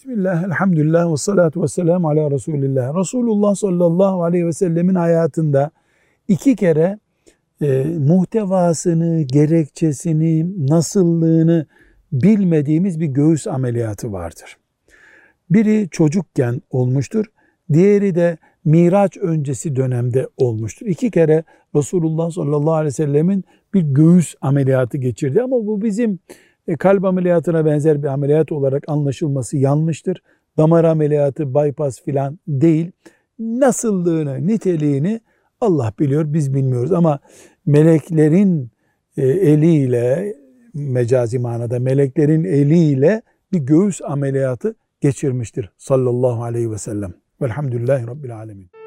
Bismillah, elhamdülillah ve salatu ve selamu ala Resulillah. Resulullah sallallahu aleyhi ve sellemin hayatında iki kere e, muhtevasını, gerekçesini, nasıllığını bilmediğimiz bir göğüs ameliyatı vardır. Biri çocukken olmuştur, diğeri de Miraç öncesi dönemde olmuştur. İki kere Resulullah sallallahu aleyhi ve sellemin bir göğüs ameliyatı geçirdi ama bu bizim e, kalp ameliyatına benzer bir ameliyat olarak anlaşılması yanlıştır. Damar ameliyatı, bypass filan değil. Nasıllığını, niteliğini Allah biliyor, biz bilmiyoruz ama meleklerin e, eliyle, mecazi manada meleklerin eliyle bir göğüs ameliyatı geçirmiştir sallallahu aleyhi ve sellem. Velhamdülillahi Rabbil Alemin.